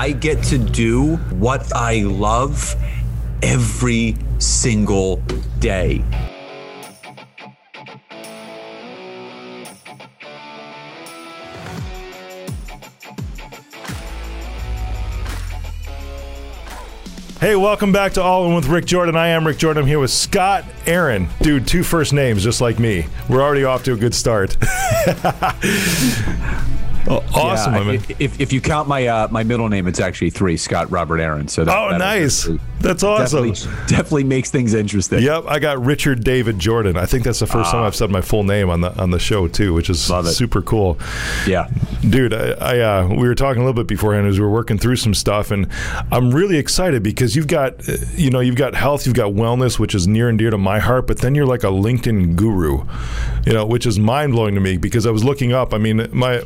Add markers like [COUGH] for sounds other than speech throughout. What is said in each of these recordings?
I get to do what I love every single day. Hey, welcome back to All In with Rick Jordan. I am Rick Jordan. I'm here with Scott Aaron. Dude, two first names just like me. We're already off to a good start. [LAUGHS] Oh, awesome! Yeah, if, if you count my uh, my middle name, it's actually three Scott Robert Aaron. So that, oh, that nice. That's awesome. Definitely, definitely, makes things interesting. Yep, I got Richard David Jordan. I think that's the first time ah. I've said my full name on the on the show too, which is super cool. Yeah, dude, I, I uh, we were talking a little bit beforehand as we were working through some stuff, and I'm really excited because you've got you know you've got health, you've got wellness, which is near and dear to my heart, but then you're like a LinkedIn guru, you know, which is mind blowing to me because I was looking up. I mean, my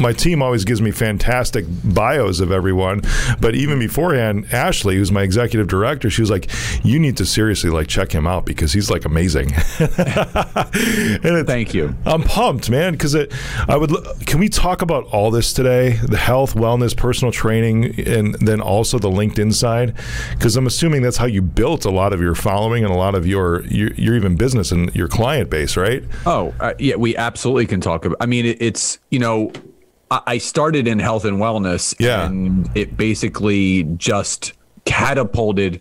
my team always gives me fantastic bios of everyone, but even beforehand, Ashley, who's my executive director, she was like, "You need to seriously like check him out because he's like amazing." [LAUGHS] Thank you. I'm pumped, man, because it. I would. Can we talk about all this today? The health, wellness, personal training, and then also the LinkedIn side, because I'm assuming that's how you built a lot of your following and a lot of your your, your even business and your client base, right? Oh, uh, yeah, we absolutely can talk about. I mean, it, it's you know I started in health and wellness. Yeah. And it basically just catapulted.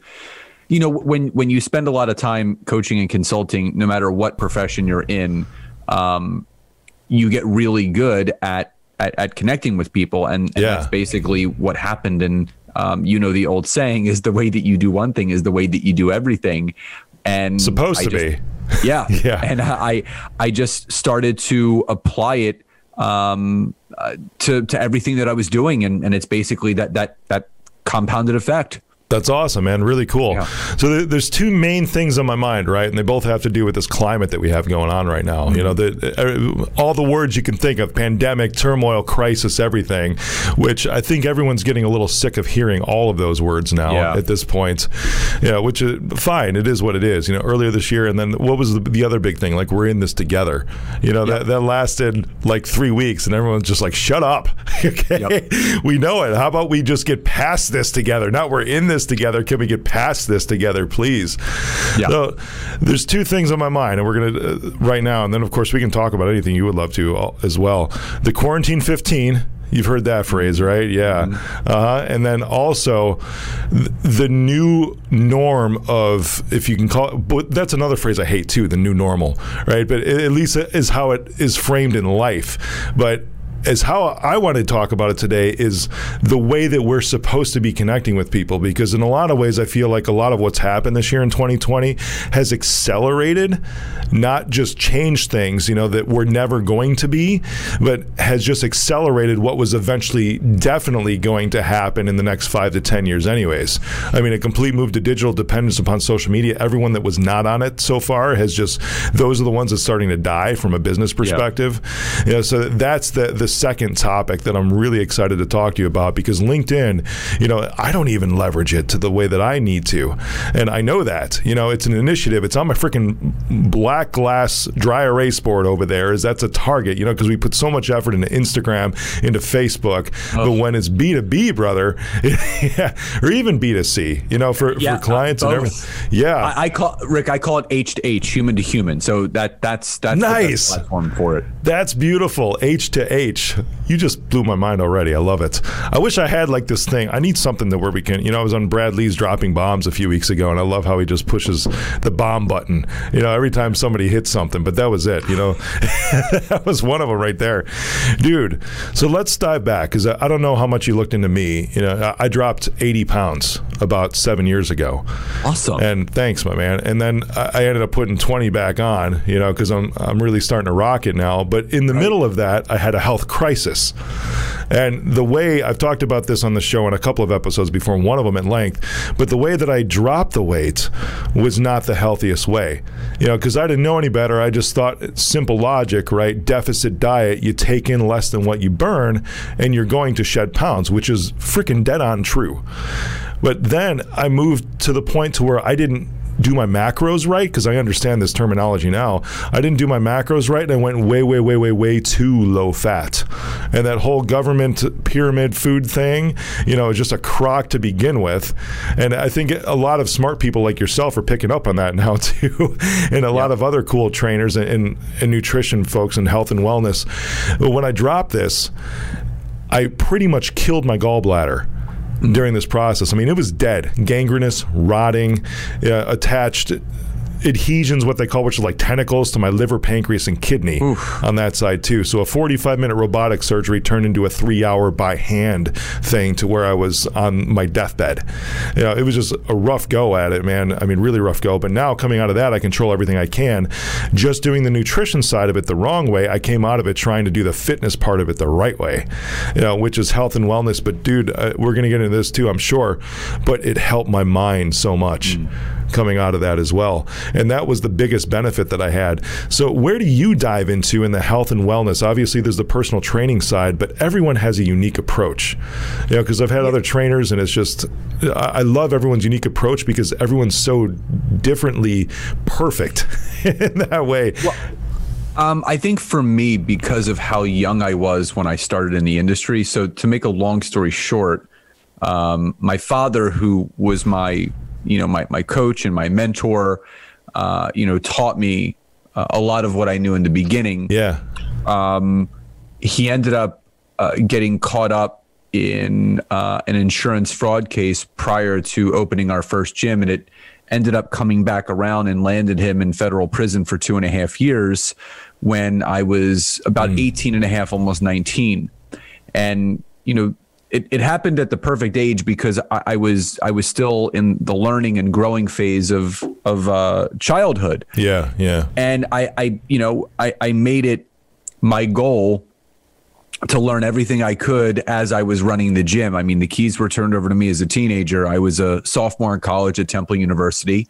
You know, when when you spend a lot of time coaching and consulting, no matter what profession you're in, um, you get really good at, at, at connecting with people, and, and yeah. that's basically what happened. And um, you know, the old saying is the way that you do one thing is the way that you do everything. And supposed I to just, be, yeah, [LAUGHS] yeah. And I I just started to apply it um, uh, to to everything that I was doing, and and it's basically that that that compounded effect. That's awesome, man. Really cool. Yeah. So th- there's two main things on my mind, right? And they both have to do with this climate that we have going on right now. Mm-hmm. You know, the, uh, all the words you can think of: pandemic, turmoil, crisis, everything. Which I think everyone's getting a little sick of hearing all of those words now yeah. at this point. Yeah, which is fine. It is what it is. You know, earlier this year, and then what was the, the other big thing? Like we're in this together. You know, that that lasted like three weeks, and everyone's just like, "Shut up." [LAUGHS] okay, yep. we know it. How about we just get past this together? Not we're in this this together? Can we get past this together, please? Yeah. So there's two things on my mind, and we're going to uh, right now, and then of course we can talk about anything you would love to uh, as well. The quarantine 15. You've heard that phrase, right? Yeah. Mm-hmm. Uh, and then also th- the new norm of, if you can call it, but that's another phrase I hate too, the new normal, right? But at least is how it is framed in life. But as how I want to talk about it today is the way that we're supposed to be connecting with people because in a lot of ways I feel like a lot of what's happened this year in 2020 has accelerated not just changed things you know that were never going to be but has just accelerated what was eventually definitely going to happen in the next 5 to 10 years anyways I mean a complete move to digital dependence upon social media everyone that was not on it so far has just those are the ones that's starting to die from a business perspective yep. you know so that's the the second topic that I'm really excited to talk to you about because LinkedIn, you know, I don't even leverage it to the way that I need to. And I know that. You know, it's an initiative. It's on my freaking black glass dry erase board over there. Is that's a target, you know, because we put so much effort into Instagram, into Facebook. Oh. But when it's B2B, brother, [LAUGHS] yeah, or even B2C, you know, for, yeah, for clients uh, and everything. Yeah. I, I, call Rick, I call it H to H, human to human. So that that's that's nice platform for it. That's beautiful. H to H you just blew my mind already. I love it. I wish I had like this thing. I need something that where we can, you know, I was on Brad Lea's dropping bombs a few weeks ago, and I love how he just pushes the bomb button, you know, every time somebody hits something. But that was it, you know, [LAUGHS] that was one of them right there, dude. So let's dive back because I, don't know how much you looked into me. You know, I, I dropped 80 pounds about seven years ago. Awesome. And thanks, my man. And then I, ended up putting 20 back on, you know, because I'm I'm really starting to rock it now. But in the right. middle of that, I had a health crisis. And the way I've talked about this on the show in a couple of episodes before, one of them at length, but the way that I dropped the weight was not the healthiest way. You know, because I didn't know any better. I just thought simple logic, right? Deficit diet, you take in less than what you burn, and you're going to shed pounds, which is freaking dead on true. But then I moved to the point to where I didn't do my macros right because I understand this terminology now. I didn't do my macros right, and I went way, way, way, way, way too low fat. And that whole government pyramid food thing, you know, just a crock to begin with. And I think a lot of smart people like yourself are picking up on that [LAUGHS] now too, and a lot of other cool trainers and, and, and nutrition folks and health and wellness. But when I dropped this, I pretty much killed my gallbladder during this process. I mean, it was dead, gangrenous, rotting, uh, attached adhesions, what they call, which is like tentacles to my liver, pancreas, and kidney Oof. on that side too. So a 45 minute robotic surgery turned into a three hour by hand thing to where I was on my deathbed. You know, it was just a rough go at it, man. I mean, really rough go. But now coming out of that, I control everything I can. Just doing the nutrition side of it the wrong way, I came out of it trying to do the fitness part of it the right way, you know, which is health and wellness. But dude, uh, we're going to get into this too, I'm sure. But it helped my mind so much. Mm coming out of that as well. And that was the biggest benefit that I had. So, where do you dive into in the health and wellness? Obviously, there's the personal training side, but everyone has a unique approach. You know, because I've had yeah. other trainers, and it's just, I love everyone's unique approach because everyone's so differently perfect [LAUGHS] in that way. Well, um, I think for me, because of how young I was when I started in the industry, so to make a long story short, um, my father, who was my you know, my, my coach and my mentor, uh, you know, taught me uh, a lot of what I knew in the beginning. Yeah. Um, he ended up uh, getting caught up in uh, an insurance fraud case prior to opening our first gym, and it ended up coming back around and landed him in federal prison for two and a half years when I was about mm. 18 and a half, almost 19. And, you know, it, it happened at the perfect age because I, I, was I was still in the learning and growing phase of of uh, childhood. Yeah, yeah. And I, I you know I, I made it my goal to learn everything I could as I was running the gym. I mean, the keys were turned over to me as a teenager. I was a sophomore in college at Temple University,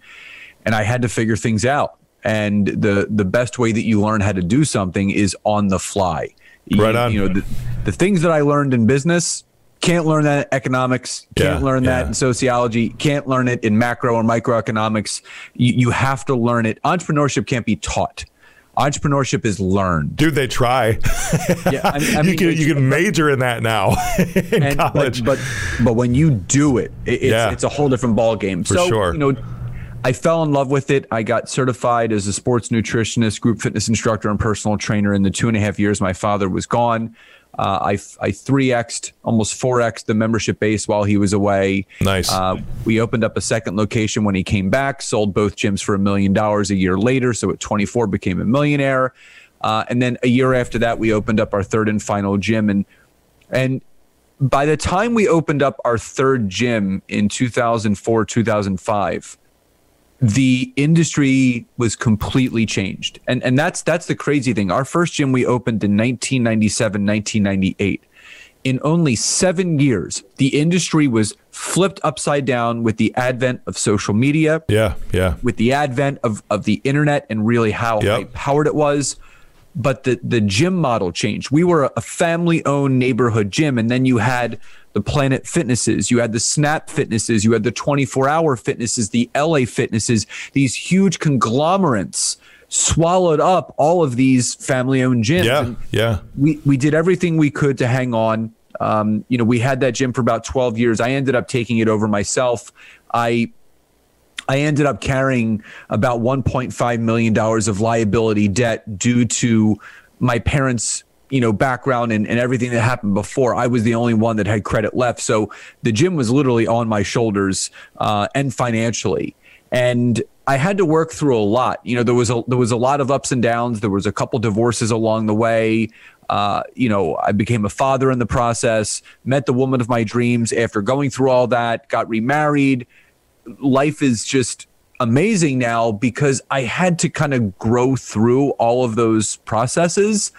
and I had to figure things out. And the the best way that you learn how to do something is on the fly. You, right on. You know, the, the things that I learned in business can't learn that in economics, can't yeah, learn that yeah. in sociology, can't learn it in macro or microeconomics. You, you have to learn it. Entrepreneurship can't be taught. Entrepreneurship is learned. Dude, they try. [LAUGHS] yeah, I mean, I mean, you can you can major in that now [LAUGHS] in and, college. But, but, but when you do it, it it's, yeah. it's a whole different ball game. For so, sure. You know, I fell in love with it. I got certified as a sports nutritionist, group fitness instructor, and personal trainer in the two and a half years my father was gone. Uh, I, I 3xed, almost 4xed the membership base while he was away. Nice. Uh, we opened up a second location when he came back, sold both gyms for a million dollars a year later. So at 24, became a millionaire. Uh, and then a year after that, we opened up our third and final gym. And, and by the time we opened up our third gym in 2004, 2005, the industry was completely changed. And and that's that's the crazy thing. Our first gym we opened in 1997, 1998. In only 7 years, the industry was flipped upside down with the advent of social media. Yeah, yeah. With the advent of of the internet and really how yep. powered it was. But the the gym model changed. We were a family owned neighborhood gym and then you had the Planet Fitnesses, you had the Snap Fitnesses, you had the 24 Hour Fitnesses, the LA Fitnesses, these huge conglomerates swallowed up all of these family owned gyms. Yeah. And yeah. We, we did everything we could to hang on. Um, you know, we had that gym for about 12 years. I ended up taking it over myself. I I ended up carrying about 1.5 million dollars of liability debt due to my parents you know background and, and everything that happened before i was the only one that had credit left. So the gym was literally on my shoulders uh, and financially. And i had to work through a lot. You know there was a there was a lot of ups and downs. There was a couple divorces along the way. Uh, you know i became a father in the process met the woman of my dreams after going through all that got remarried. Life is just amazing now because i had to kind of grow through all of those processes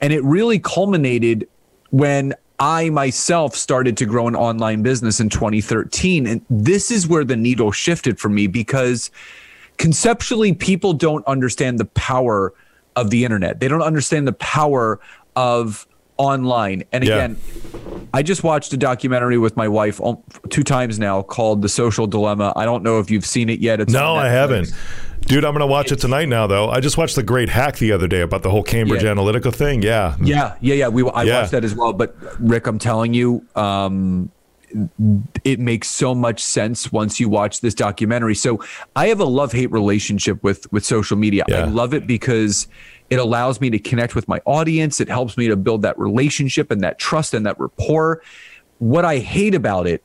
and it really culminated when I myself started to grow an online business in 2013. And this is where the needle shifted for me because conceptually, people don't understand the power of the internet. They don't understand the power of online. And Yeah. again, I just watched a documentary with my wife um, two times now called The Social Dilemma. I don't know if you've seen it yet. It's No, I haven't. Dude, I'm going to watch it tonight now, though. I just watched The Great Hack the other day about the whole Cambridge Yeah. Analytica thing. Yeah. Yeah, yeah, yeah. We I Yeah. watched that as well. But Rick, I'm telling you, um, it makes so much sense once you watch this documentary. So I have a love hate relationship with with social media. I love it because it allows me to connect with my audience. It helps me to build that relationship and that trust and that rapport. What I hate about it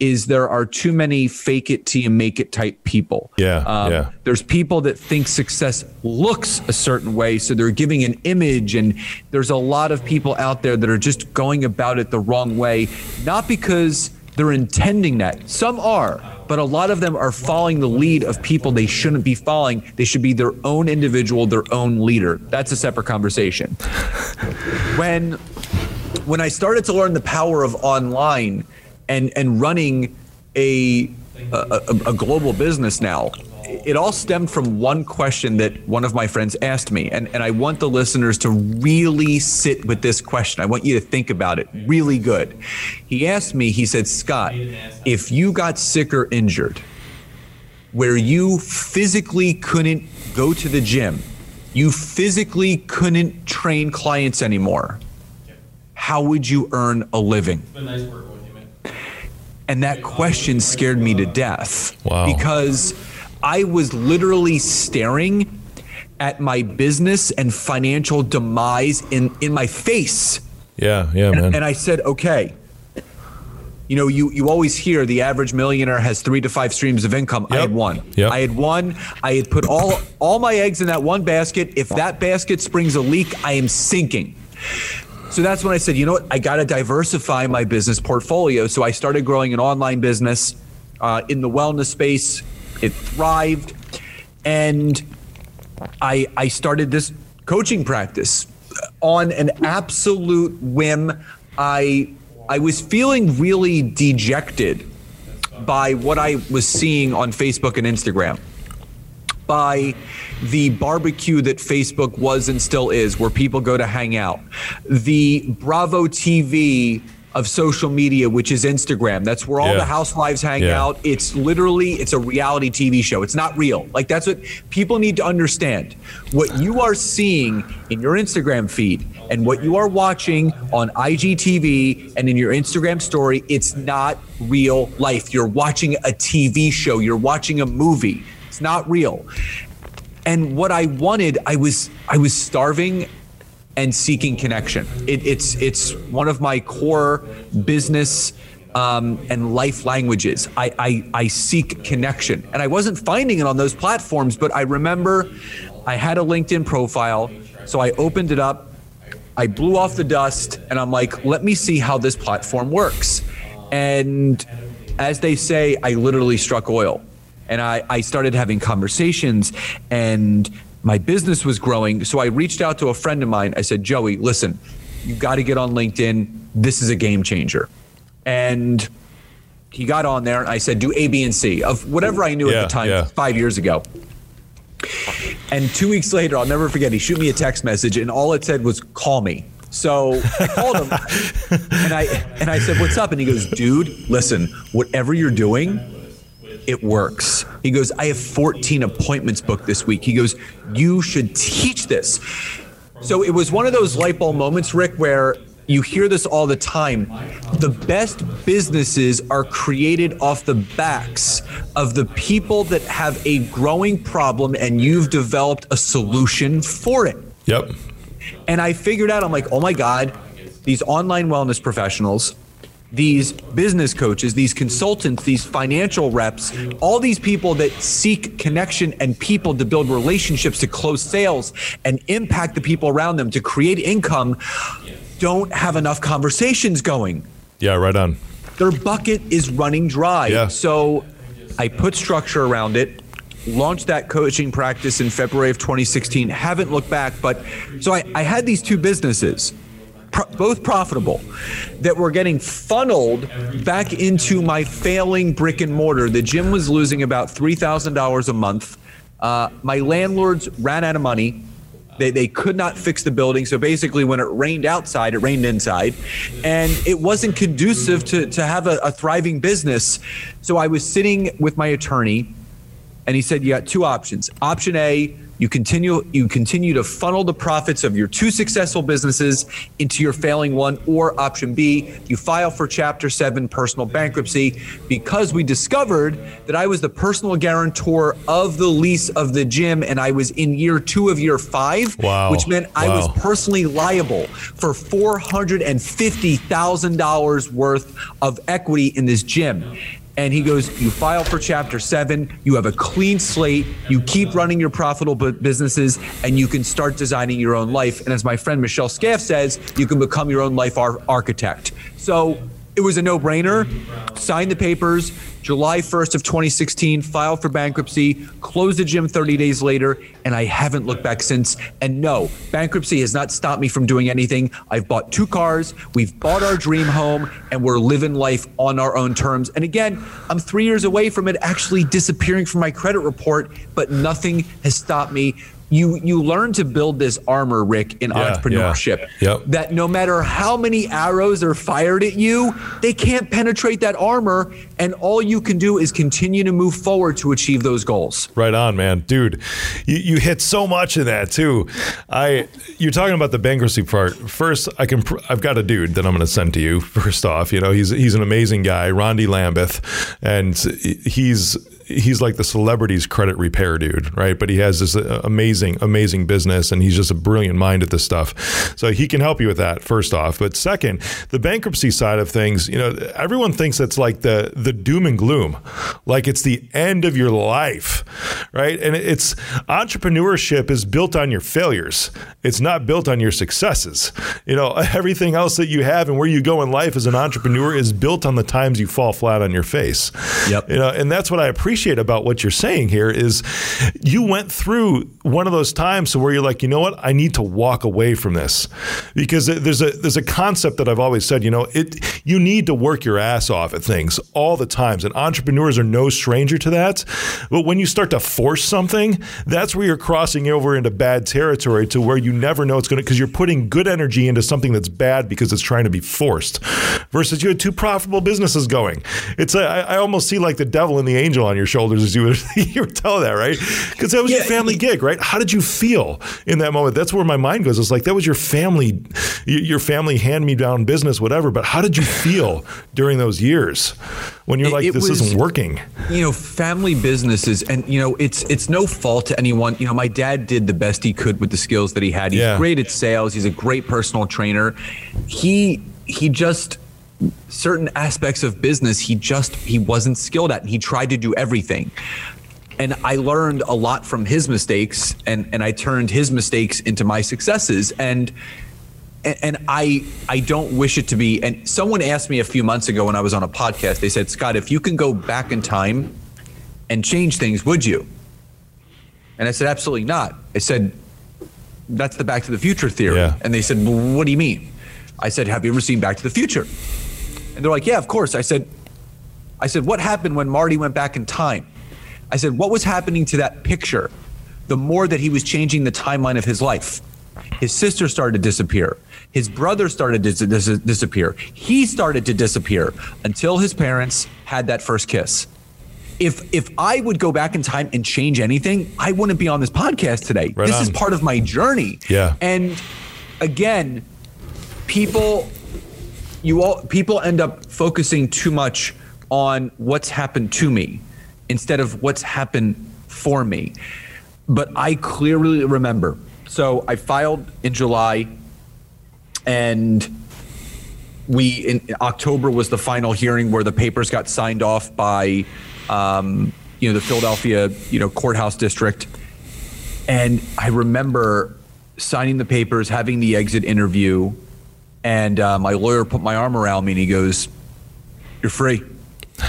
is there are too many fake it till you make it type people. Yeah, Um, yeah. there's people that think success looks a certain way so they're giving an image and there's a lot of people out there that are just going about it the wrong way not because they're intending that. Some are but a lot of them are following the lead of people they shouldn't be following. They should be their own individual their own leader. That's a separate conversation. When when I started to learn the power of online and and running a a, a, a global business now, it all stemmed from one question that one of my friends asked me, and and I want the listeners to really sit with this question. I want you to think about it really good. He asked me. He said, Scott, if you got sick or injured, where you physically couldn't go to the gym, you physically couldn't train clients anymore, how would you earn a living? And that question scared me to death. Wow. Because I was literally staring at my business and financial demise in, in my face. Yeah, yeah, man. And I said, okay. You know, you, you always hear the average millionaire has three to five streams of income. I had one. Yep. I had one. I had put all all my eggs in that one basket. If that basket springs a leak, I am sinking. So that's when I said, you know what? I got to diversify my business portfolio. So I started growing an online business uh, in the wellness space. It thrived, and I I started this coaching practice on an absolute whim. I I was feeling really dejected by what I was seeing on Facebook and Instagram by the barbecue that Facebook was and still is, where people go to hang out, the Bravo TV of social media, which is Instagram. That's where all Yeah. the housewives hang Yeah. out. It's literally it's a reality TV show. It's not real. Like that's what people need to understand. What you are seeing in your Instagram feed and what you are watching on IGTV and in your Instagram story, it's not real life. You're watching a TV show. You're watching a movie. It's not real. And what I wanted, I was I was starving and seeking connection. It, it's it's one of my core business um, and life languages. I, I I seek connection, and I wasn't finding it on those platforms. But I remember I had a LinkedIn profile, so I opened it up. I blew off the dust, and I'm like, let me see how this platform works. And as they say, I literally struck oil and I, I started having conversations and my business was growing. So I reached out to a friend of mine. I said, Joey, listen, you got to get on LinkedIn. This is a game changer. And he got on there and I said, do A, B, and C of whatever I knew Yeah, at the time, yeah. five years ago. And two weeks later, I'll never forget, he shoot me a text message and all it said was, call me. So I called him and I and I said, "What's up?" And he goes, "Dude, listen, whatever you're doing, it works." He goes, "I have 14 appointments booked this week." He goes, "You should teach this." So it was one of those light bulb moments, Rick, where you hear this all the time. The best businesses are created off the backs of the people that have a growing problem and you've developed a solution for it. Yep. And I figured out, I'm like, oh my God, these online wellness professionals, these business coaches, these consultants, these financial reps, all these people that seek connection and people to build relationships, to close sales and impact the people around them, to create income, don't have enough conversations going. Yeah, right on. Their bucket is running dry. Yeah. So I put structure around it, launched that coaching practice in February of 2016. Haven't looked back, but so I, I had these two businesses, pro- both profitable, that were getting funneled back into my failing brick and mortar. The gym was losing about $3,000 a month. Uh, my landlords ran out of money. They, they could not fix the building. So basically, when it rained outside, it rained inside. And it wasn't conducive to, to have a, a thriving business. So I was sitting with my attorney, and he said, You got two options. Option A, you continue you continue to funnel the profits of your two successful businesses into your failing one or option B. You file for chapter 7 personal bankruptcy because we discovered that I was the personal guarantor of the lease of the gym and I was in year 2 of year 5 wow. which meant I was personally liable for $450,000 worth of equity in this gym and he goes, You file for chapter seven, you have a clean slate, you keep running your profitable businesses, and you can start designing your own life. And as my friend Michelle Scaff says, you can become your own life ar- architect. So it was a no brainer. Signed the papers, July 1st of 2016, filed for bankruptcy, closed the gym 30 days later, and I haven't looked back since. And no, bankruptcy has not stopped me from doing anything. I've bought two cars, we've bought our dream home, and we're living life on our own terms. And again, I'm three years away from it actually disappearing from my credit report, but nothing has stopped me you you learn to build this armor, Rick, in yeah, entrepreneurship. Yeah. Yep. That no matter how many arrows are fired at you, they can't penetrate that armor, and all you can do is continue to move forward to achieve those goals. Right on, man, dude. You, you hit so much of that too. I you're talking about the bankruptcy part. First, I can I've got a dude that I'm going to send to you. [LAUGHS] First off, you know he's he's an amazing guy, Rondy Lambeth, and he's he's like the celebrities credit repair dude, right? But he has this uh, amazing, amazing business, and he's just a brilliant mind at this stuff. So he can help you with that first off. But second, the bankruptcy side of things, you know, everyone thinks it's like the the doom and gloom, like it's the end of your life, right? And it's entrepreneurship is built on your failures. It's not built on your successes. You know, [LAUGHS] everything else that you have and where you go in life as an entrepreneur is built on the times you fall flat on your face. Yep. You know, and that's what I appreciate appreciate about what you're saying here is you went through one of those times to where you're like, you know what, I need to walk away from this because there's a there's a concept that I've always said, you know, it you need to work your ass off at things all the times, and entrepreneurs are no stranger to that. But when you start to force something, that's where you're crossing over into bad territory to where you never know it's going to because you're putting good energy into something that's bad because it's trying to be forced. Versus you had two profitable businesses going. It's a, I, I almost see like the devil and the angel on your shoulders as you were, [LAUGHS] you that, right? Because that was yeah, your family gig, right? How did you feel in that moment? That's where my mind goes. It's like that was your family, your family hand me down business, whatever. But how did you feel during those years when you're like, it this was, isn't working? You know, family businesses, and you know, it's it's no fault to anyone. You know, my dad did the best he could with the skills that he had. He's yeah. great at sales. He's a great personal trainer. He he just certain aspects of business he just he wasn't skilled at and he tried to do everything and i learned a lot from his mistakes and and i turned his mistakes into my successes and and I I don't wish it to be. And someone asked me a few months ago when I was on a podcast. They said, Scott, if you can go back in time and change things, would you? And I said, absolutely not. I said, that's the Back to the Future theory. Yeah. And they said, well, what do you mean? I said, have you ever seen Back to the Future? And they're like, yeah, of course. I said, I said, what happened when Marty went back in time? I said, what was happening to that picture? The more that he was changing the timeline of his life. His sister started to disappear. His brother started to dis- dis- disappear. He started to disappear until his parents had that first kiss. If if I would go back in time and change anything, I wouldn't be on this podcast today. Right this on. is part of my journey. Yeah. And again, people you all people end up focusing too much on what's happened to me instead of what's happened for me. But I clearly remember. So I filed in July and we in October was the final hearing where the papers got signed off by um, you know the Philadelphia you know courthouse district and I remember signing the papers having the exit interview and uh, my lawyer put my arm around me and he goes, You're free.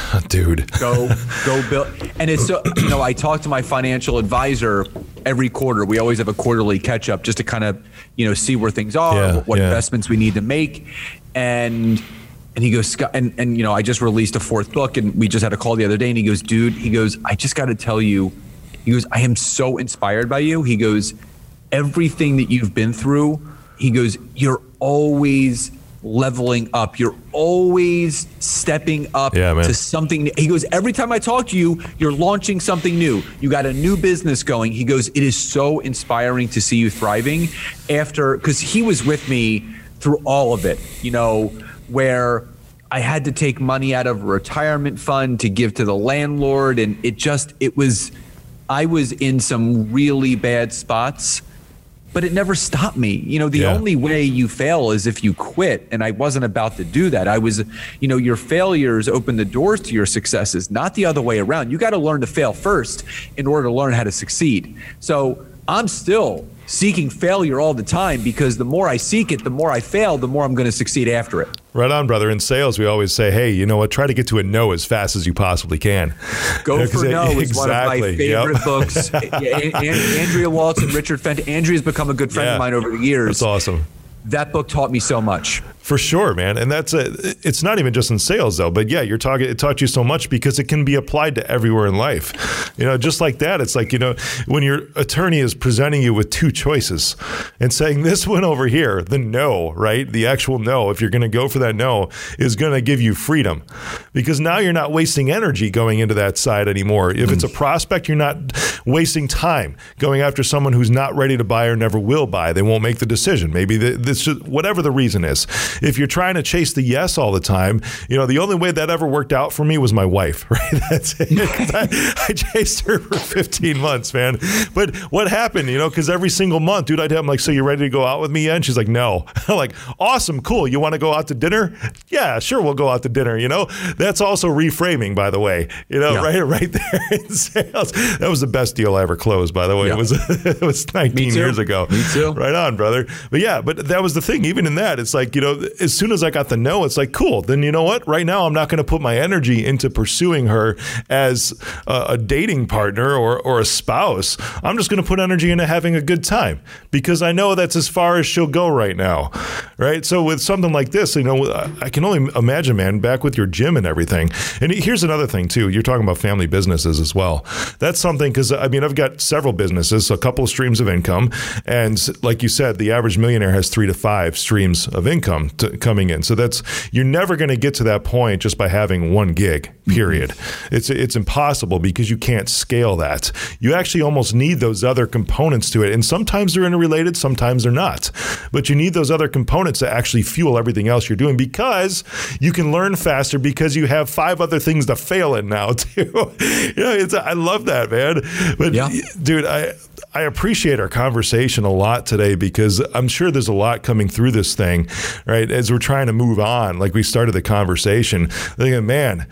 [LAUGHS] Dude. go, go build. And it's so, you know, I talk to my financial advisor every quarter. We always have a quarterly catch up just to kind of, you know, see where things are, yeah, what yeah. investments we need to make. And, and he goes, Scott, and, and, you know, I just released a fourth book and we just had a call the other day and he goes, dude, he goes, I just got to tell you, he goes, I am so inspired by you. He goes, everything that you've been through, he goes, you're always leveling up. You're always stepping up yeah, to something. New. He goes, every time I talk to you, you're launching something new. You got a new business going. He goes, it is so inspiring to see you thriving after, because he was with me through all of it, you know, where I had to take money out of a retirement fund to give to the landlord. And it just, it was, I was in some really bad spots but it never stopped me. You know, the yeah. only way you fail is if you quit. And I wasn't about to do that. I was, you know, your failures open the doors to your successes, not the other way around. You got to learn to fail first in order to learn how to succeed. So I'm still seeking failure all the time because the more I seek it, the more I fail, the more I'm going to succeed after it. Right on, brother. In sales, we always say, hey, you know what? Try to get to a no as fast as you possibly can. Go [LAUGHS] you know, for No is one of my favorite yep. books. [LAUGHS] Andrea Waltz and Richard Fenton. Andrea's become a good friend yeah, of mine over the years. That's awesome. That book taught me so much. For sure, man. And that's a, it's not even just in sales though, but yeah, you're talking, it taught you so much because it can be applied to everywhere in life. You know, just like that, it's like, you know, when your attorney is presenting you with two choices and saying this one over here, the no, right? The actual no, if you're going to go for that no, is going to give you freedom because now you're not wasting energy going into that side anymore. If it's a mm. prospect, you're not wasting time going after someone who's not ready to buy or never will buy. They won't make the decision. Maybe this, whatever the reason is if you're trying to chase the yes all the time, you know, the only way that ever worked out for me was my wife, [LAUGHS] right? That's it. I, I, chased her for 15 months, man. But what happened, you know, because every single month, dude, I'd have, I'm like, so you ready to go out with me yet? And she's like, no. [LAUGHS] I'm like, awesome, cool. You want to go out to dinner? Yeah, sure, we'll go out to dinner. You know, that's also reframing, by the way, you know, yeah. right, [LAUGHS] right there in sales. That was the best deal I ever closed, by the way. Yeah. It was, it was 19 years ago. Me too. Right on, brother. But yeah, but that was the thing. Even in that, it's like, you know, as soon as I got the no, it's like, cool. Then you know what? Right now, I'm not going to put my energy into pursuing her as a, a dating partner or, or a spouse. I'm just going to put energy into having a good time because I know that's as far as she'll go right now. Right. So with something like this, you know, I can only imagine, man, back with your gym and everything. And here's another thing, too. You're talking about family businesses as well. That's something because, I mean, I've got several businesses, a couple of streams of income. And like you said, the average millionaire has three to five streams of income to, coming in. So that's you're never going to get to that point just by having one gig. Period. Mm-hmm. It's it's impossible because you can't scale that. You actually almost need those other components to it, and sometimes they're interrelated, sometimes they're not. But you need those other components to actually fuel everything else you're doing because you can learn faster because you have five other things to fail in now [LAUGHS] too. you know, it's I love that man. But yeah. dude, I I appreciate our conversation a lot today because I'm sure there's a lot coming through this thing, right? As we're trying to move on, like we started the conversation, thinking, man,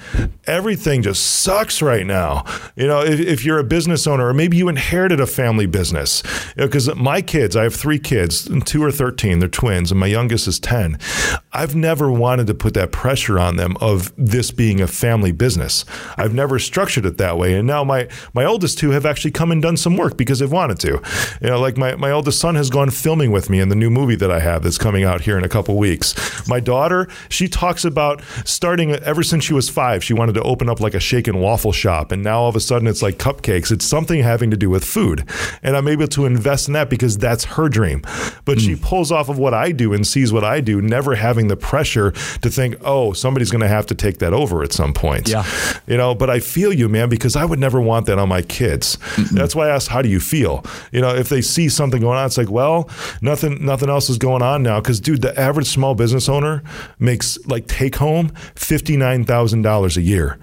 everything just sucks right now. You know, if, if you're a business owner, or maybe you inherited a family business, because you know, my kids, I have three kids, and two are 13, they're twins, and my youngest is 10. I've never wanted to put that pressure on them of this being a family business. I've never structured it that way. And now my, my oldest two have actually come and done some work because they've wanted wanted to. You know, like my, my oldest son has gone filming with me in the new movie that I have that's coming out here in a couple weeks. My daughter, she talks about starting ever since she was five, she wanted to open up like a shake and waffle shop. And now all of a sudden it's like cupcakes. It's something having to do with food. And I'm able to invest in that because that's her dream. But mm. she hmm. pulls off of what I do and sees what I do, never having the pressure to think, oh, somebody's going to have to take that over at some point. Yeah. You know, but I feel you, man, because I would never want that on my kids. Mm-hmm. That's why I asked, how do you feel? You know, if they see something going on, it's like, well, nothing, nothing else is going on now. Because, dude, the average small business owner makes like take home fifty nine thousand dollars a year.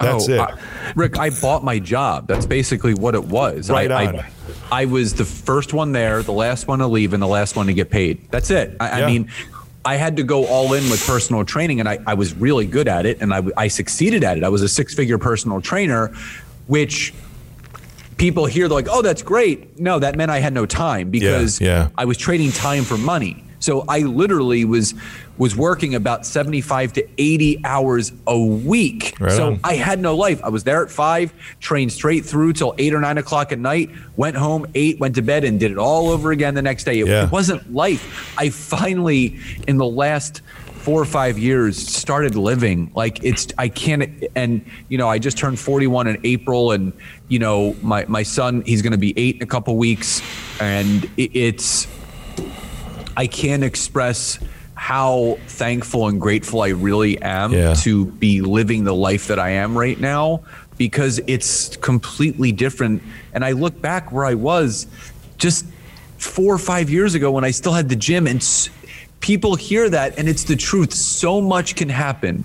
That's oh, it. I, Rick, I bought my job. That's basically what it was. Right I, on. I, I, was the first one there, the last one to leave, and the last one to get paid. That's it. I, yeah. I mean, I had to go all in with personal training, and I, I was really good at it, and I, I succeeded at it. I was a six figure personal trainer, which people hear, they're like, oh, that's great. No, that meant I had no time because yeah, yeah. I was trading time for money. So I literally was was working about 75 to 80 hours a week. Right so on. I had no life. I was there at five, trained straight through till eight or nine o'clock at night, went home, ate, went to bed, and did it all over again the next day. It, yeah. it wasn't life. I finally, in the last four or five years started living. Like it's i can't and you know i just turned 41 in april and you know my my son he's going to be eight in a couple weeks. And it's i can't express how thankful and grateful i really am Yeah. to be living the life that i am right now because it's completely different. And i look back where i was just four or five years ago when i still had the gym and people hear that and it's the truth. So much can happen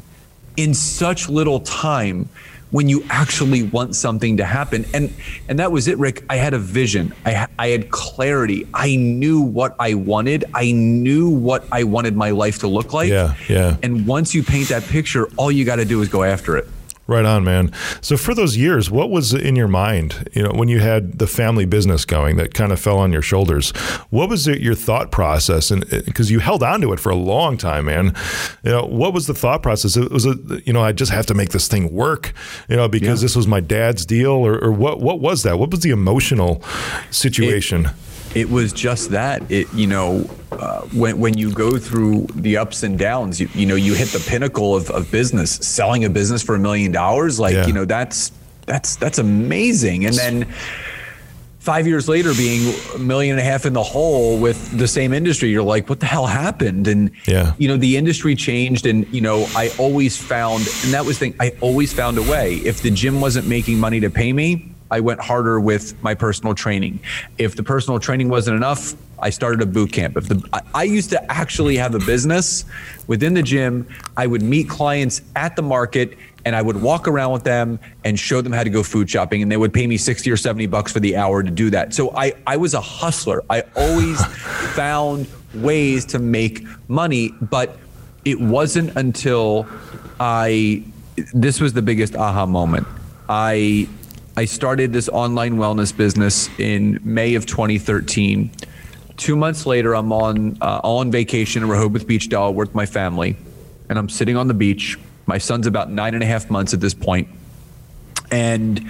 in such little time when you actually want something to happen. And and that was it rick. I had a vision. I i had clarity. I knew what i wanted. I knew what i wanted my life to look like. Yeah, yeah. and once you paint that picture all you got to do is go after it Right on, man. So for those years, what was in your mind? You know, when you had the family business going that kind of fell on your shoulders, what was it, your thought process? And uh, because you held on to it for a long time, man. You know, what was the thought process? It was a, you know, I just have to make this thing work. You know, because Yeah. this was my dad's deal, or, or what? What was that? What was the emotional situation? it was just that. It you know uh, when when you go through the ups and downs you, you know you hit the pinnacle of, of business. Selling a business for a million dollars like Yeah. you know that's that's that's amazing. And then five years later being a million and a half in the hole with the same industry you're like what the hell happened? And Yeah. you know the industry changed and you know i always found and that was the thing i always found a way. If the gym wasn't making money to pay me i went harder with my personal training if the personal training wasn't enough i started a boot camp if the I, I used to actually have a business within the gym i would meet clients at the market and I would walk around with them and show them how to go food shopping, and they would pay me sixty or seventy bucks for the hour to do that. So I, I was a hustler. I always [LAUGHS] found ways to make money, but it wasn't until I this was the biggest aha moment. I I started this online wellness business in May of 2013. Two months later, I'm on uh, on vacation in Rehoboth Beach, Delaware, with my family, and I'm sitting on the beach. My son's about nine and a half months at this point, and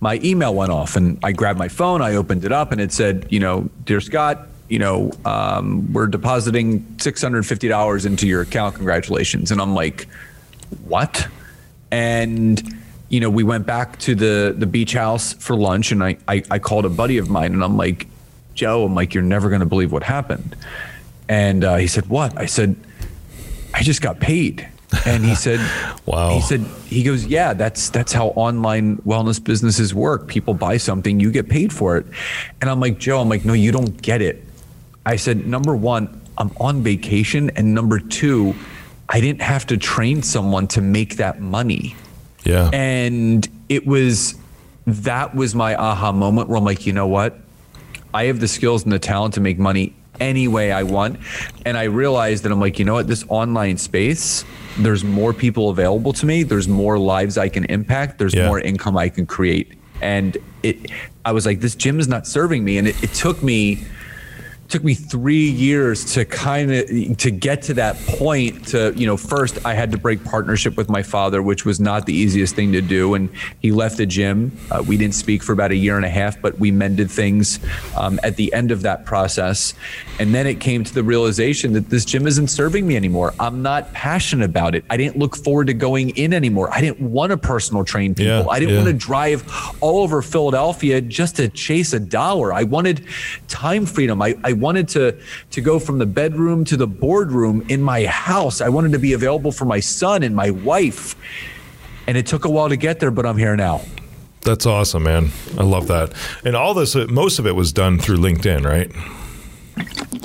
my email went off. And I grabbed my phone, I opened it up, and it said, you know, dear Scott, you know, um, we're depositing six hundred fifty dollars into your account. Congratulations! And I'm like, what? And you know, we went back to the the beach house for lunch, and I I, I called a buddy of mine, and I'm like, Joe, I'm like, you're never going to believe what happened. And uh, he said, what? I said, I just got paid. And he said, [LAUGHS] Wow. He said, he goes, yeah, that's that's how online wellness businesses work. People buy something, you get paid for it. And I'm like, Joe, I'm like, no, you don't get it. I said, number one, I'm on vacation, and number two, I didn't have to train someone to make that money. Yeah. And it was that was my aha moment where I'm like, you know what? I have the skills and the talent to make money any way I want. And I realized that I'm like, you know what? This online space, there's more people available to me. There's more lives I can impact. There's Yeah. more income I can create. And it, I was like, this gym is not serving me. And it, it took me, took me three years to kind of to get to that point to you know first i had to break partnership with my father which was not the easiest thing to do and he left the gym uh, we didn't speak for about a year and a half but we mended things um, at the end of that process and then it came to the realization that this gym isn't serving me anymore i'm not passionate about it i didn't look forward to going in anymore i didn't want to personal train people Yeah, i didn't yeah. want to drive all over Philadelphia just to chase a dollar. I wanted time freedom. I, I wanted to to go from the bedroom to the boardroom in my house. I wanted to be available for my son and my wife. And it took a while to get there, but I'm here now. That's awesome, man. I love that. And all this, most of it was done through LinkedIn, right?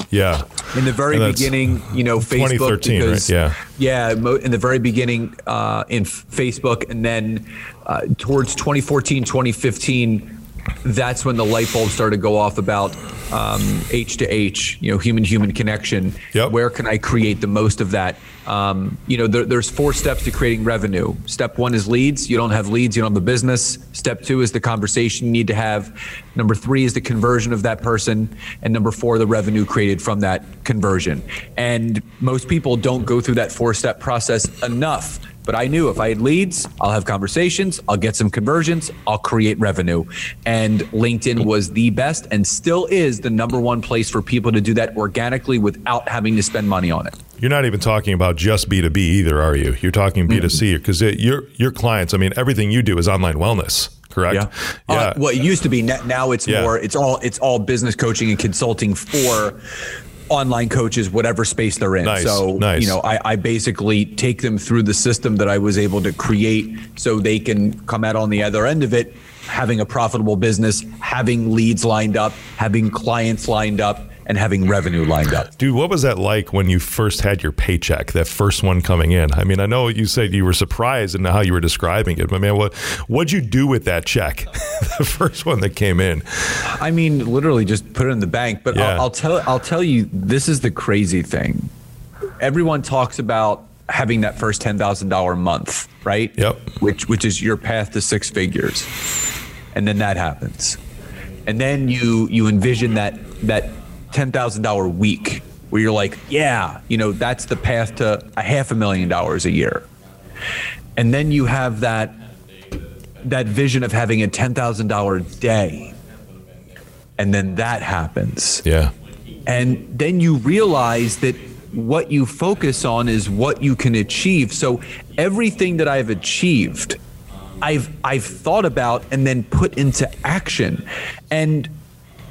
Yeah. In the very beginning, you know, Facebook. 2013, right? Yeah. Yeah. In the very beginning, uh, in Facebook, and then uh, towards 2014, 2015, that's when the light bulb started to go off about um, H to H, you know, human human connection. Yep. Where can I create the most of that? Um, you know, there, there's four steps to creating revenue. Step one is leads. You don't have leads, you don't have the business. Step two is the conversation you need to have. Number three is the conversion of that person. And number four, the revenue created from that conversion. And most people don't go through that four step process enough. But I knew if I had leads, I'll have conversations, I'll get some conversions, I'll create revenue. And LinkedIn was the best and still is the number one place for people to do that organically without having to spend money on it. You're not even talking about just B2B either, are you? You're talking B2C because your your clients, I mean, everything you do is online wellness correct? Yeah. Uh, yeah. Uh, well, it used to be. Now it's yeah. more. It's all. It's all business coaching and consulting for online coaches, whatever space they're in. Nice, so, nice. you know, I, I, basically take them through the system that I was able to create so they can come out on the other end of it, having a profitable business, having leads lined up, having clients lined up, and having revenue lined up. Dude, what was that like when you first had your paycheck, that first one coming in? I mean, I know you said you were surprised in how you were describing it, but man, what what'd you do with that check, [LAUGHS] the first one that came in? I mean, literally just put it in the bank. But yeah. I'll, I'll tell I'll tell you, this is the crazy thing. Everyone talks about having that first ten thousand dollar month, right? Yep. Which which is your path to six figures, and then that happens, and then you you envision that that $10,000 week where you're like, yeah, you know, that's the path to a half a million dollars a year. And then you have that that vision of having a $10,000 day. And then that happens. Yeah. And then you realize that what you focus on is what you can achieve. So everything that I've achieved, I've I've thought about and then put into action. And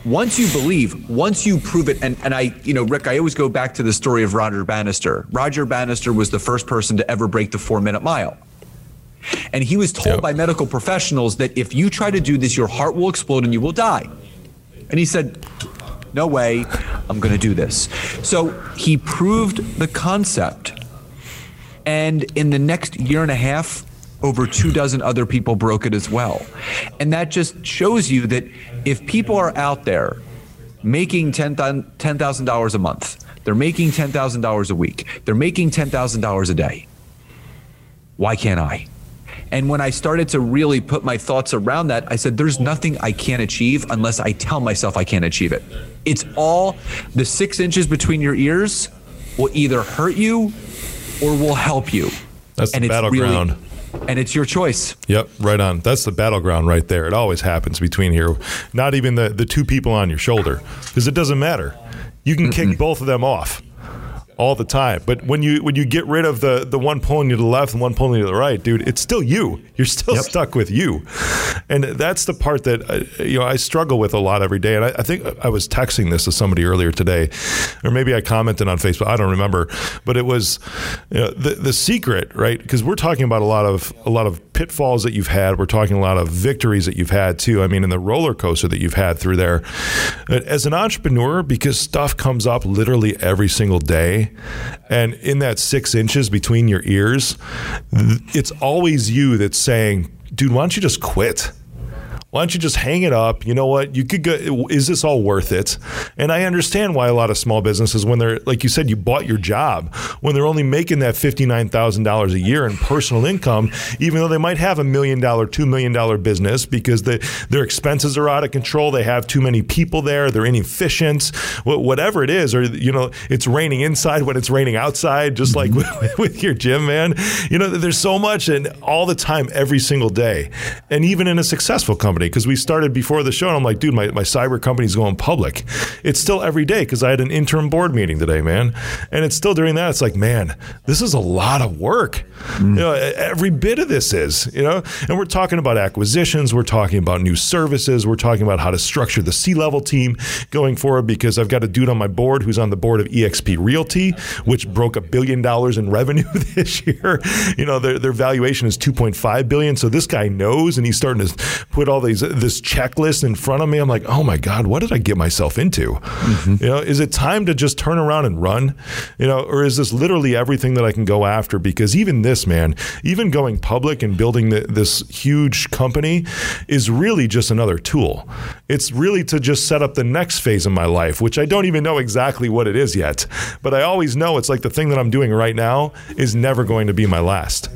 once you believe, once you prove it, and, and I, you know, Rick, I always go back to the story of Roger Bannister. Roger Bannister was the first person to ever break the four minute mile. And he was told yep. by medical professionals that if you try to do this, your heart will explode and you will die. And he said, No way, I'm going to do this. So he proved the concept. And in the next year and a half, over two dozen other people broke it as well. And that just shows you that if people are out there making $10,000 a month, they're making $10,000 a week, they're making $10,000 a day, why can't I? And when I started to really put my thoughts around that, I said, there's nothing I can't achieve unless I tell myself I can't achieve it. It's all the six inches between your ears will either hurt you or will help you. That's and the battleground. Really, and it's your choice. Yep, right on. That's the battleground right there. It always happens between here. Not even the, the two people on your shoulder, because it doesn't matter. You can kick both of them off all the time. But when you when you get rid of the the one pulling you to the left and one pulling you to the right, dude, it's still you. You're still yep. stuck with you, and that's the part that I, uh, you know I struggle with a lot every day. And I, I, think I was texting this to somebody earlier today, or maybe I commented on Facebook. I don't remember, but it was you know, the the secret, right? Because we're talking about a lot of a lot of pitfalls that you've had. We're talking a lot of victories that you've had too. I mean, in the roller coaster that you've had through there. As an entrepreneur, because stuff comes up literally every single day, and in that six inches between your ears, it's always you that's saying, dude, why don't you just quit? Why don't you just hang it up? You know what? You could go, is this all worth it? And I understand why a lot of small businesses, when they're, like you said, you bought your job, when they're only making that $59,000 a year in personal income, even though they might have a million dollar, $2 million business because the, their expenses are out of control. They have too many people there. They're inefficient, whatever it is. Or, you know, it's raining inside when it's raining outside, just like with, mm-hmm. [LAUGHS] with your gym, man. You know, there's so much and all the time, every single day. And even in a successful company, company because we started before the show and I'm like, dude, my, my cyber company's going public. It's still every day because I had an interim board meeting today, man. And it's still during that. It's like, man, this is a lot of work. Mm. You know, every bit of this is, you know, and we're talking about acquisitions. We're talking about new services. We're talking about how to structure the C level team going forward because I've got a dude on my board who's on the board of EXP Realty, which broke a billion dollars in revenue [LAUGHS] this year. You know, their, their valuation is 2.5 billion. So this guy knows and he's starting to put all the these this checklist in front of me. I'm like, oh my god, what did I get myself into? Mm-hmm. You know, is it time to just turn around and run? You know, or is this literally everything that I can go after? Because even this man, even going public and building the, this huge company, is really just another tool. It's really to just set up the next phase of my life, which I don't even know exactly what it is yet. But I always know it's like the thing that I'm doing right now is never going to be my last.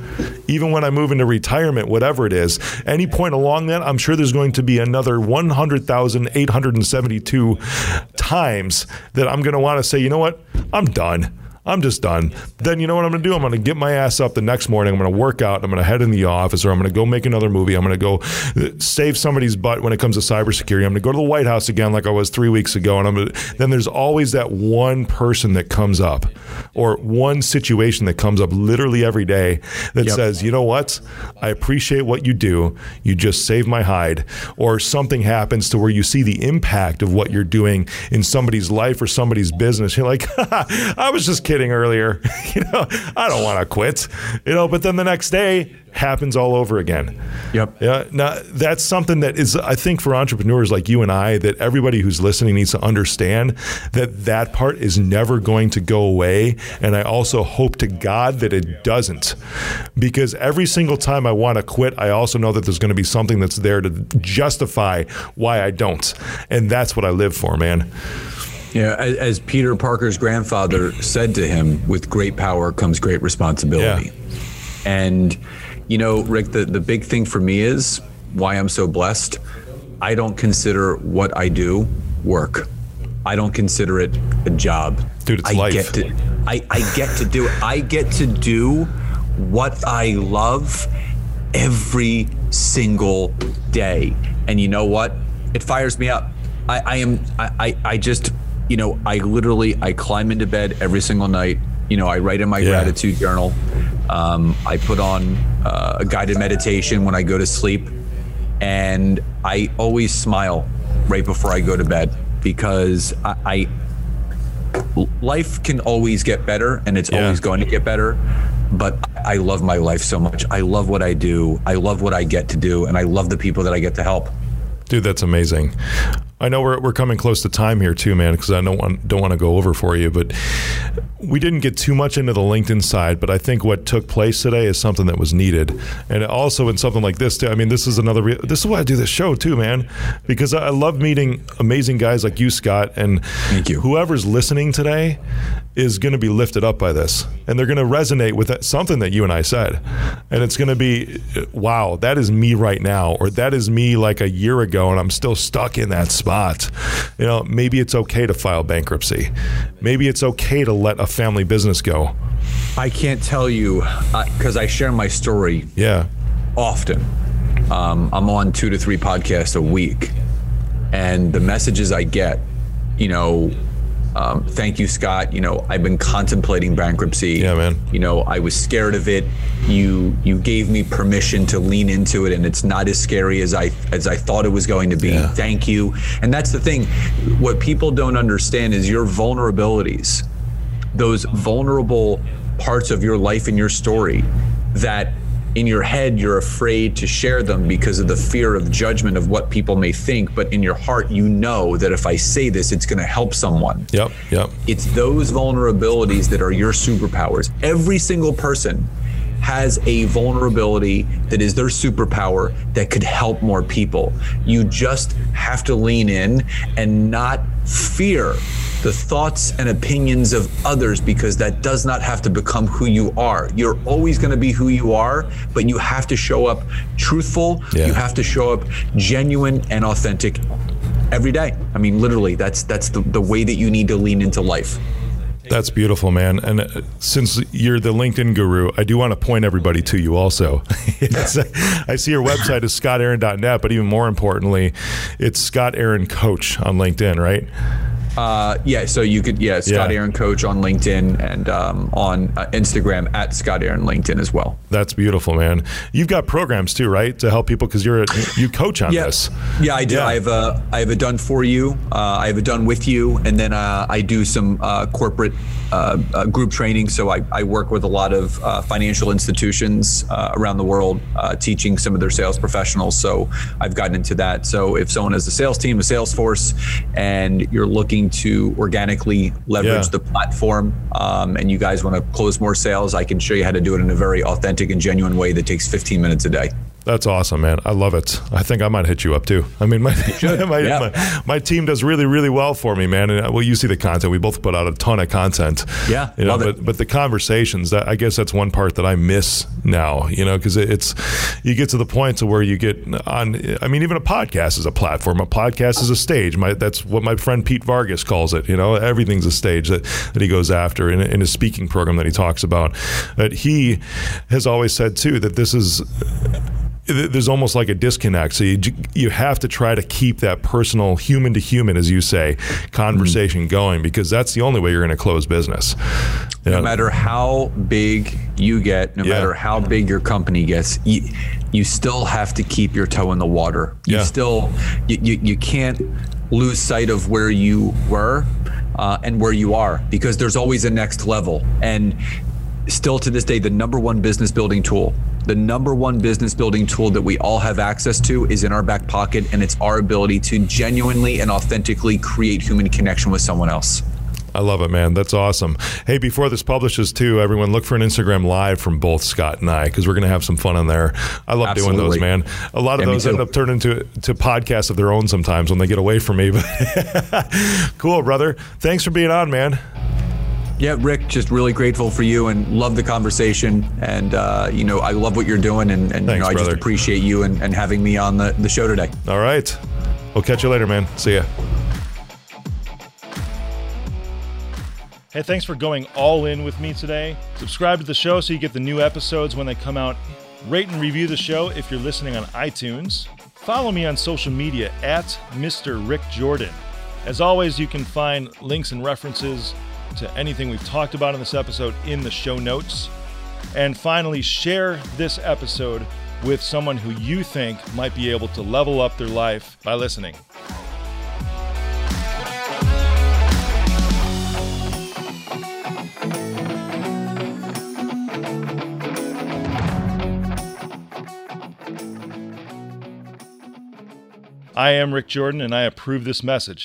Even when I move into retirement, whatever it is, any point along that, I'm sure there's going to be another 100,872 times that I'm going to want to say, you know what? I'm done. I'm just done. Then you know what I'm going to do? I'm going to get my ass up the next morning. I'm going to work out. I'm going to head in the office, or I'm going to go make another movie. I'm going to go uh, save somebody's butt when it comes to cybersecurity. I'm going to go to the White House again, like I was three weeks ago. And I'm gonna, then there's always that one person that comes up, or one situation that comes up literally every day that yep. says, you know what? I appreciate what you do. You just saved my hide, or something happens to where you see the impact of what you're doing in somebody's life or somebody's business. You're like, [LAUGHS] I was just kidding earlier. [LAUGHS] you know, I don't want to quit. You know, but then the next day happens all over again. Yep. Yeah. Now that's something that is, I think, for entrepreneurs like you and I, that everybody who's listening needs to understand that that part is never going to go away. And I also hope to God that it doesn't, because every single time I want to quit, I also know that there's going to be something that's there to justify why I don't, and that's what I live for, man. Yeah, as, as, Peter Parker's grandfather said to him, with great power comes great responsibility. Yeah. And, you know, Rick, the, the big thing for me is why I'm so blessed. I don't consider what I do work. I don't consider it a job. Dude, it's I life. Get to, I, I get to do it. I get to do what I love every single day. And you know what? It fires me up. I, I am I, I, I just you know, I literally I climb into bed every single night. You know, I write in my yeah. gratitude journal. Um, I put on uh, a guided meditation when I go to sleep, and I always smile right before I go to bed because I, I life can always get better, and it's yeah. always going to get better. But I love my life so much. I love what I do. I love what I get to do, and I love the people that I get to help. Dude, that's amazing. I know we're, we're coming close to time here too, man, because I don't want don't want to go over for you, but we didn't get too much into the LinkedIn side, but I think what took place today is something that was needed, and also in something like this too. I mean, this is another. Re- this is why I do this show too, man, because I love meeting amazing guys like you, Scott, and thank you. Whoever's listening today is going to be lifted up by this, and they're going to resonate with that, something that you and I said, and it's going to be, wow, that is me right now, or that is me like a year ago, and I'm still stuck in that spot. You know, maybe it's okay to file bankruptcy. Maybe it's okay to let a family business go. I can't tell you because uh, I share my story. Yeah. Often, um, I'm on two to three podcasts a week, and the messages I get, you know, um, thank you, Scott. You know, I've been contemplating bankruptcy. Yeah, man. You know, I was scared of it. You you gave me permission to lean into it, and it's not as scary as I as I thought it was going to be. Yeah. Thank you. And that's the thing. What people don't understand is your vulnerabilities, those vulnerable parts of your life and your story that in your head you're afraid to share them because of the fear of judgment of what people may think but in your heart you know that if i say this it's going to help someone. Yep yep. It's those vulnerabilities that are your superpowers. Every single person has a vulnerability that is their superpower that could help more people. You just have to lean in and not fear the thoughts and opinions of others because that does not have to become who you are. You're always going to be who you are, but you have to show up truthful. Yeah. You have to show up genuine and authentic every day. I mean, literally, that's that's the, the way that you need to lean into life. That's beautiful, man. And uh, since you're the LinkedIn guru, I do want to point everybody to you also. [LAUGHS] I see your website is scottaaron.net, but even more importantly, it's Scott Aaron Coach on LinkedIn, right? Uh, yeah, so you could, yeah, Scott yeah. Aaron Coach on LinkedIn and um, on uh, Instagram at Scott Aaron LinkedIn as well. That's beautiful, man. You've got programs too, right, to help people because you're a, you coach on yeah. this. Yeah, I do. Yeah. I have a I have a done for you. Uh, I have a done with you, and then uh, I do some uh, corporate uh, group training. So I, I work with a lot of financial institutions around the world, teaching some of their sales professionals. So I've gotten into that. So if someone has a sales team, a sales force, and you're looking to organically leverage yeah. the platform um, and you guys want to close more sales, I can show you how to do it in a very authentic and genuine way that takes 15 minutes a day. That's awesome, man. I love it. I think I might hit you up too. I mean, my [LAUGHS] my, yeah. my, my, team does really, really well for me, man. And uh, well, you see the content. We both put out a ton of content. Yeah, you know, but but the conversations. That I guess that's one part that I miss now. You know, because it's you get to the point to where you get on. I mean, even a podcast is a platform. A podcast is a stage. My that's what my friend Pete Vargas calls it. You know, everything's a stage that that he goes after in, in his speaking program that he talks about. But he has always said too that this is there's almost like a disconnect. So you you have to try to keep that personal, human to human, as you say, conversation mm-hmm. going because that's the only way you're going to close business. You no know? matter how big you get, no yeah. matter how big your company gets, you, you still have to keep your toe in the water. You yeah. still you, you, you can't lose sight of where you were uh, and where you are because there's always a next level and still to this day the number one business building tool the number one business building tool that we all have access to is in our back pocket, and it's our ability to genuinely and authentically create human connection with someone else. I love it, man. That's awesome. Hey, before this publishes too, everyone look for an Instagram live from both Scott and I because we're going to have some fun on there. I love Absolutely. doing those, man. A lot of yeah, those end up turning into to podcasts of their own sometimes when they get away from me. But [LAUGHS] cool, brother. Thanks for being on, man. Yeah, Rick, just really grateful for you and love the conversation. And, uh, you know, I love what you're doing. And, and Thanks, you know, I brother. just appreciate you and, and having me on the, the show today. All right. We'll catch you later, man. See ya. Hey, thanks for going all in with me today. Subscribe to the show so you get the new episodes when they come out. Rate and review the show if you're listening on iTunes. Follow me on social media at Mr. Rick Jordan. As always, you can find links and references to anything we've talked about in this episode in the show notes. And finally, share this episode with someone who you think might be able to level up their life by listening. I am Rick Jordan, and I approve this message.